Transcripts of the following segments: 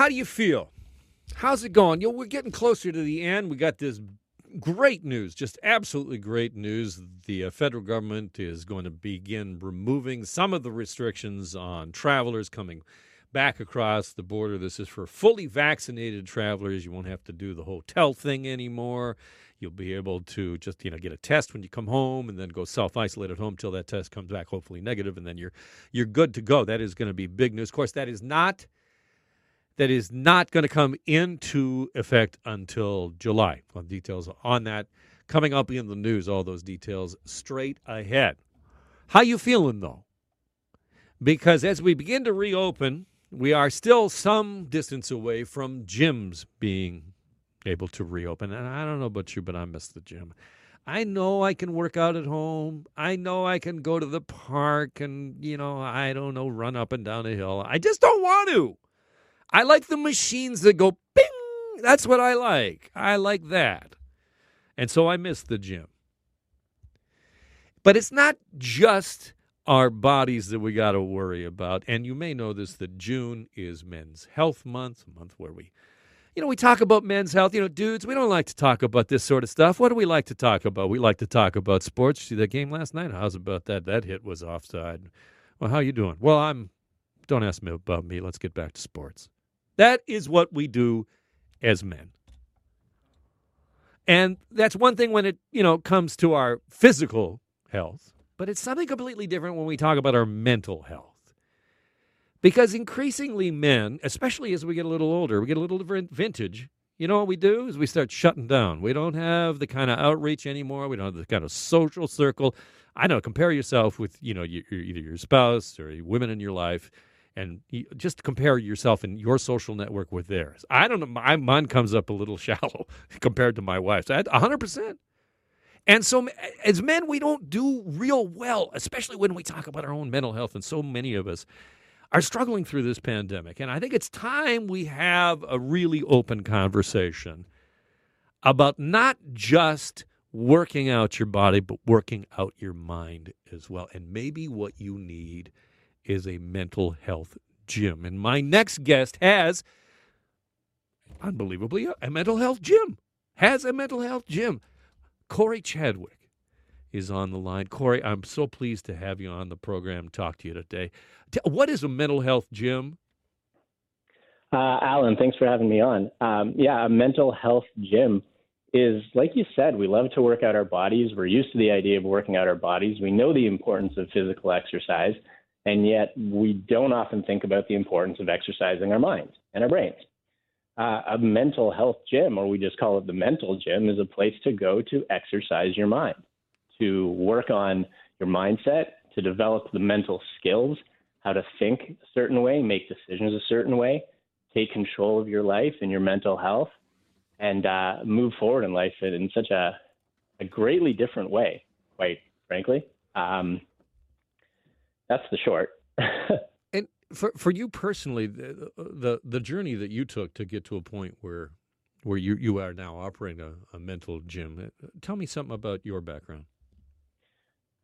How do you feel? How's it going? You know, we're getting closer to the end. We got this great news, just absolutely great news. The uh, federal government is going to begin removing some of the restrictions on travelers coming back across the border. This is for fully vaccinated travelers. You won't have to do the hotel thing anymore. You'll be able to just you know get a test when you come home, and then go self isolate at home till that test comes back hopefully negative, and then you're you're good to go. That is going to be big news. Of course, that is not that is not going to come into effect until July. Details on that coming up in the news. All those details straight ahead. How you feeling though? Because as we begin to reopen, we are still some distance away from gyms being able to reopen. And I don't know about you, but I miss the gym. I know I can work out at home. I know I can go to the park and, you know, I don't know, run up and down a hill. I just don't want to. I like the machines that go bing. That's what I like. I like that. And so I miss the gym. But it's not just our bodies that we got to worry about. And you may know this that June is Men's Health Month, a month where we, you know, we talk about men's health. You know, dudes, we don't like to talk about this sort of stuff. What do we like to talk about? We like to talk about sports. See that game last night? How's about that? That hit was offside. Well, how you doing? Well, I'm. Don't ask me about me. Let's get back to sports. That is what we do as men. And that's one thing when it, you know, comes to our physical health, but it's something completely different when we talk about our mental health. Because increasingly men, especially as we get a little older, we get a little different vintage. You know what we do is we start shutting down. We don't have the kind of outreach anymore. We don't have the kind of social circle. I know. Compare yourself with you know your, either your spouse or women in your life and just compare yourself and your social network with theirs. I don't know. My, mine comes up a little shallow compared to my wife's. 100%. And so, as men, we don't do real well, especially when we talk about our own mental health. And so many of us are struggling through this pandemic. And I think it's time we have a really open conversation about not just working out your body, but working out your mind as well. And maybe what you need is a mental health gym. And my next guest has, unbelievably, a mental health gym. Has a mental health gym. Corey Chadwick is on the line. Corey, I'm so pleased to have you on the program, talk to you today. What is a mental health gym? Uh, Alan, thanks for having me on. Um, yeah, a mental health gym is, like you said, we love to work out our bodies. We're used to the idea of working out our bodies. We know the importance of physical exercise. And yet, we don't often think about the importance of exercising our minds and our brains. Uh, a mental health gym, or we just call it the mental gym, is a place to go to exercise your mind, to work on your mindset, to develop the mental skills, how to think a certain way, make decisions a certain way, take control of your life and your mental health, and uh, move forward in life in such a, a greatly different way, quite frankly. Um, that's the short. and for for you personally, the, the, the journey that you took to get to a point where where you you are now operating a, a mental gym. Uh, tell me something about your background.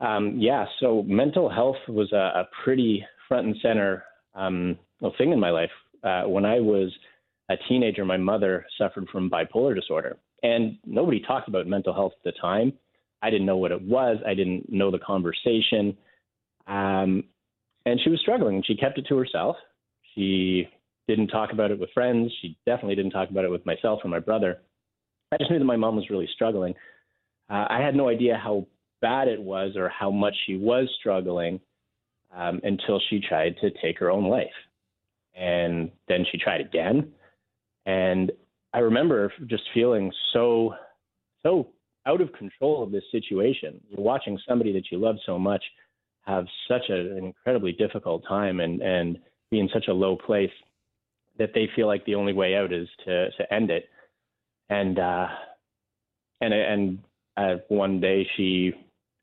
Um, yeah, so mental health was a, a pretty front and center um, thing in my life. Uh, when I was a teenager, my mother suffered from bipolar disorder, and nobody talked about mental health at the time. I didn't know what it was. I didn't know the conversation. Um, and she was struggling and she kept it to herself. She didn't talk about it with friends. She definitely didn't talk about it with myself or my brother. I just knew that my mom was really struggling. Uh, I had no idea how bad it was or how much she was struggling um, until she tried to take her own life. And then she tried again. And I remember just feeling so, so out of control of this situation. You're watching somebody that you love so much have such a, an incredibly difficult time and and be in such a low place that they feel like the only way out is to to end it. And uh and and uh, one day she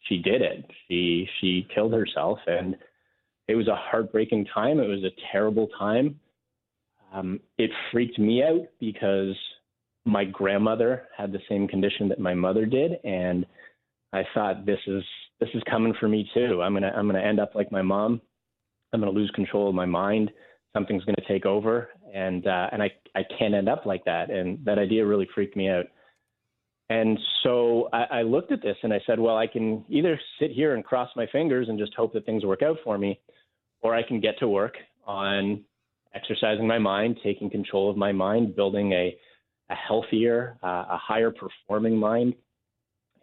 she did it. She she killed herself and it was a heartbreaking time. It was a terrible time. Um it freaked me out because my grandmother had the same condition that my mother did. And I thought this is this is coming for me too. I'm gonna I'm gonna end up like my mom. I'm gonna lose control of my mind. Something's gonna take over, and uh, and I I can't end up like that. And that idea really freaked me out. And so I, I looked at this and I said, well, I can either sit here and cross my fingers and just hope that things work out for me, or I can get to work on exercising my mind, taking control of my mind, building a, a healthier, uh, a higher performing mind.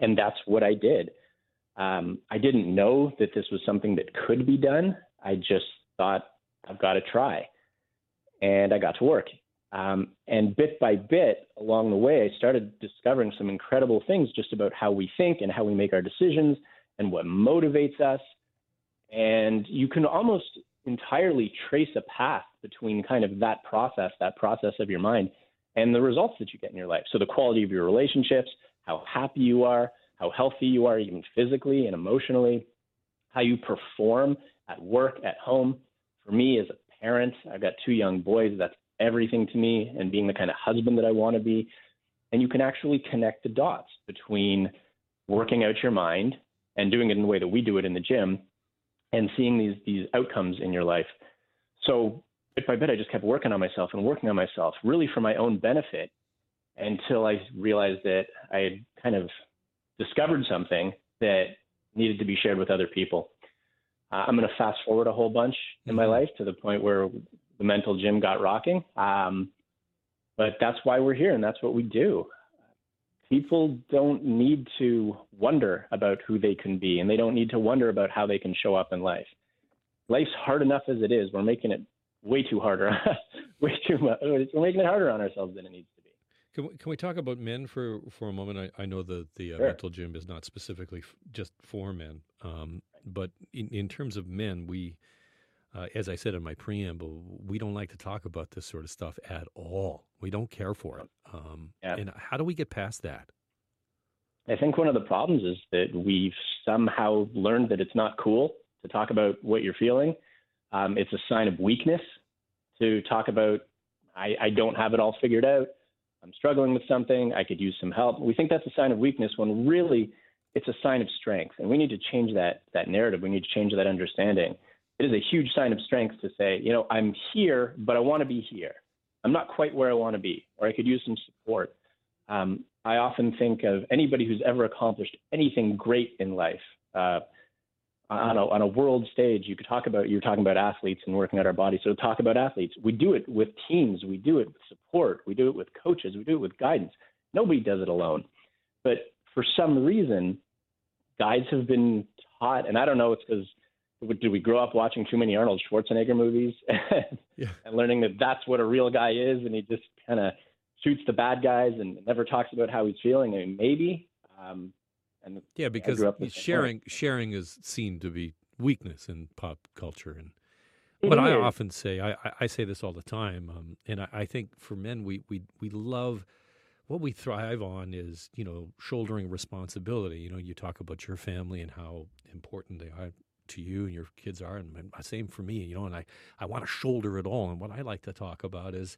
And that's what I did. Um, I didn't know that this was something that could be done. I just thought, I've got to try. And I got to work. Um, and bit by bit along the way, I started discovering some incredible things just about how we think and how we make our decisions and what motivates us. And you can almost entirely trace a path between kind of that process, that process of your mind, and the results that you get in your life. So the quality of your relationships, how happy you are, how healthy you are, even physically and emotionally, how you perform at work, at home. For me as a parent, I've got two young boys. That's everything to me, and being the kind of husband that I want to be. And you can actually connect the dots between working out your mind and doing it in the way that we do it in the gym and seeing these these outcomes in your life. So bit by bit, I just kept working on myself and working on myself, really for my own benefit, until I realized that I had kind of discovered something that needed to be shared with other people. Uh, I'm going to fast forward a whole bunch in my mm-hmm. life to the point where the mental gym got rocking. Um, but that's why we're here, and that's what we do. People don't need to wonder about who they can be, and they don't need to wonder about how they can show up in life. Life's hard enough as it is. We're making it way too harder, way too much. We're making it harder on ourselves than it needs to be. Can we, can we talk about men for, for a moment? I, I know that the uh, sure. mental gym is not specifically f- just for men, um, but in, in terms of men, we, uh, as I said in my preamble, we don't like to talk about this sort of stuff at all. We don't care for it. Um, yeah. And how do we get past that? I think one of the problems is that we've somehow learned that it's not cool to talk about what you're feeling. Um, it's a sign of weakness to talk about, I, I don't have it all figured out. I'm struggling with something. I could use some help. We think that's a sign of weakness when really it's a sign of strength. And we need to change that, that narrative. We need to change that understanding it is a huge sign of strength to say, you know, I'm here, but I want to be here. I'm not quite where I want to be, or I could use some support. Um, I often think of anybody who's ever accomplished anything great in life. Uh, on a, on a world stage, you could talk about, you're talking about athletes and working out our bodies. So talk about athletes. We do it with teams. We do it with support. We do it with coaches. We do it with guidance. Nobody does it alone. But for some reason, guides have been taught, and I don't know, it's because did we grow up watching too many Arnold Schwarzenegger movies yeah. and learning that that's what a real guy is, and he just kind of shoots the bad guys and never talks about how he's feeling? I mean, maybe. Um, and yeah, because sharing sharing is seen to be weakness in pop culture, and it what is. I often say, I, I, say this all the time, um, and I, I think for men, we we we love what we thrive on is you know shouldering responsibility you know you talk about your family and how important they are to you and your kids are, and, and same for me, you know. And I, I want to shoulder it all. And what I like to talk about is,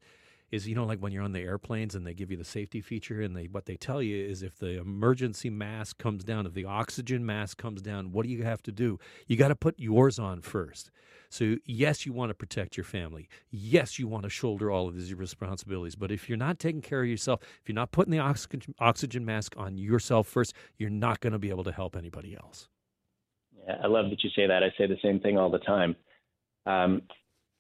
is you know, like when you're on the airplanes and they give you the safety feature, and they what they tell you is if the emergency mask comes down, if the oxygen mask comes down, what do you have to do? You got to put yours on first. So yes, you want to protect your family. Yes, you want to shoulder all of these responsibilities. But if you're not taking care of yourself, if you're not putting the oxygen, oxygen mask on yourself first, you're not going to be able to help anybody else. Yeah, I love that you say that. I say the same thing all the time. Um,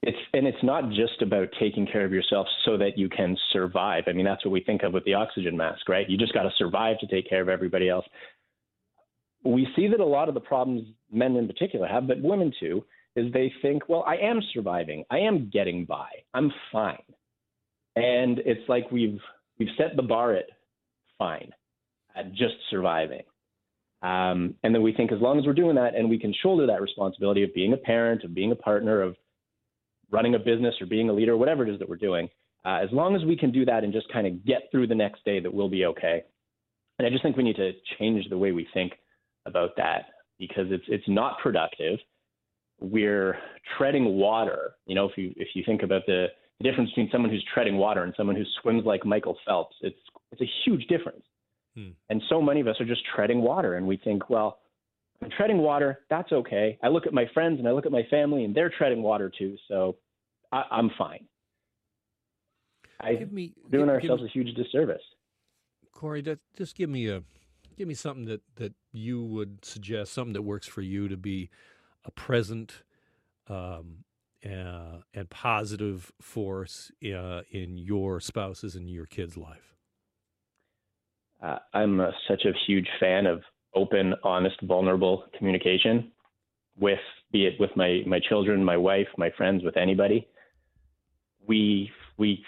it's and it's not just about taking care of yourself so that you can survive. I mean, that's what we think of with the oxygen mask, right? You just got to survive to take care of everybody else. We see that a lot of the problems men in particular have, but women too, is they think, well, I am surviving. I am getting by. I'm fine. And it's like we've we've set the bar at fine, at just surviving. Um, and then we think as long as we're doing that and we can shoulder that responsibility of being a parent, of being a partner, of running a business or being a leader, whatever it is that we're doing, uh, as long as we can do that and just kind of get through the next day, that we'll be okay. And I just think we need to change the way we think about that because it's it's not productive. We're treading water. You know, if you if you think about the, the difference between someone who's treading water and someone who swims like Michael Phelps, it's it's a huge difference. Hmm. And so many of us are just treading water, and we think, well, I'm treading water. That's okay. I look at my friends and I look at my family, and they're treading water too, so I, I'm fine. I give me doing give, ourselves give me, a huge disservice. Corey, that, just give me a give me something that that you would suggest, something that works for you to be a present um, uh, and positive force uh, in your spouse's and your kid's life. Uh, I'm a, such a huge fan of open, honest, vulnerable communication with be it with my my children, my wife, my friends, with anybody. We we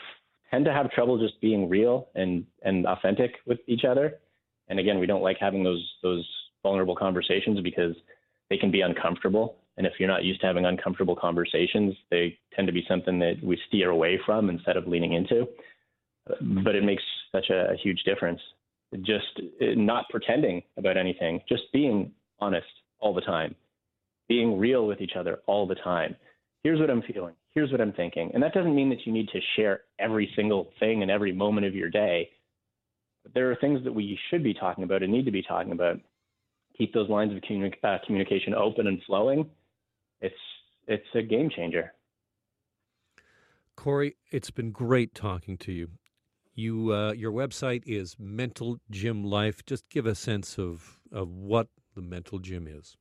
tend to have trouble just being real and and authentic with each other. And again, we don't like having those those vulnerable conversations because they can be uncomfortable. And if you're not used to having uncomfortable conversations, they tend to be something that we steer away from instead of leaning into. But it makes such a, huge difference. Just uh, not pretending about anything, just being honest all the time, being real with each other all the time. Here's what I'm feeling. Here's what I'm thinking. And that doesn't mean that you need to share every single thing and every moment of your day. But there are things that we should be talking about and need to be talking about. Keep those lines of communi- uh, communication open and flowing it's it's a game changer. Corey, it's been great talking to you. You uh, your website is Mental Gym Life. Just give a sense of of what the Mental Gym is.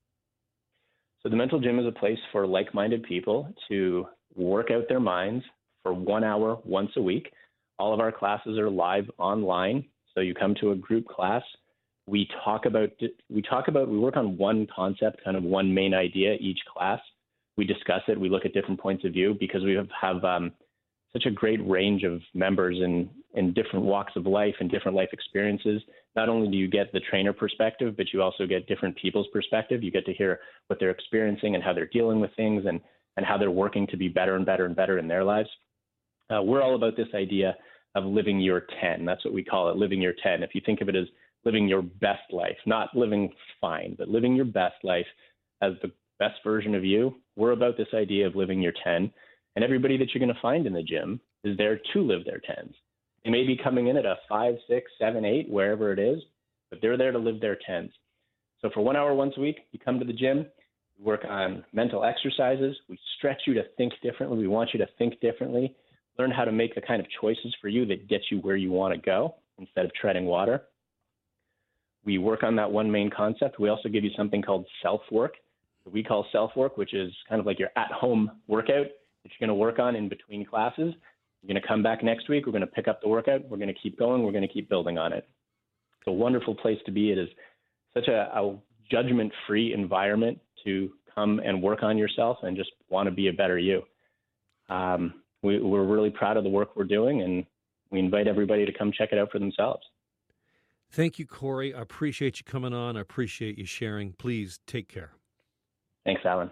So the Mental Gym is a place for like-minded people to work out their minds for one hour once a week. All of our classes are live online, so you come to a group class. We talk about we talk about we work on one concept, kind of one main idea each class we discuss it. We look at different points of view because we have, have um, such a great range of members in, in different walks of life and different life experiences. Not only do you get the trainer perspective, but you also get different people's perspective. You get to hear what they're experiencing and how they're dealing with things and, and how they're working to be better and better and better in their lives. Uh, we're all about this idea of living your 10. That's what we call it, living your 10. If you think of it as living your best life, not living fine, but living your best life as the best version of you. We're about this idea of living your 10. And everybody that you're going to find in the gym is there to live their 10s. They may be coming in at a five, six, seven, eight, wherever it is, but they're there to live their 10s. So for one hour once a week, you come to the gym, we work on mental exercises, we stretch you to think differently. We want you to think differently, learn how to make the kind of choices for you that get you where you want to go instead of treading water. We work on that one main concept. We also give you something called self work we call self work, which is kind of like your at home workout that you're going to work on in between classes. You're going to come back next week. We're going to pick up the workout. We're going to keep going. We're going to keep building on it. It's a wonderful place to be. It is such a, a judgment free environment to come and work on yourself and just want to be a better you. Um, we, we're really proud of the work we're doing, and we invite everybody to come check it out for themselves. Thank you, Corey. I appreciate you coming on. I appreciate you sharing. Please take care. Thanks, Alan.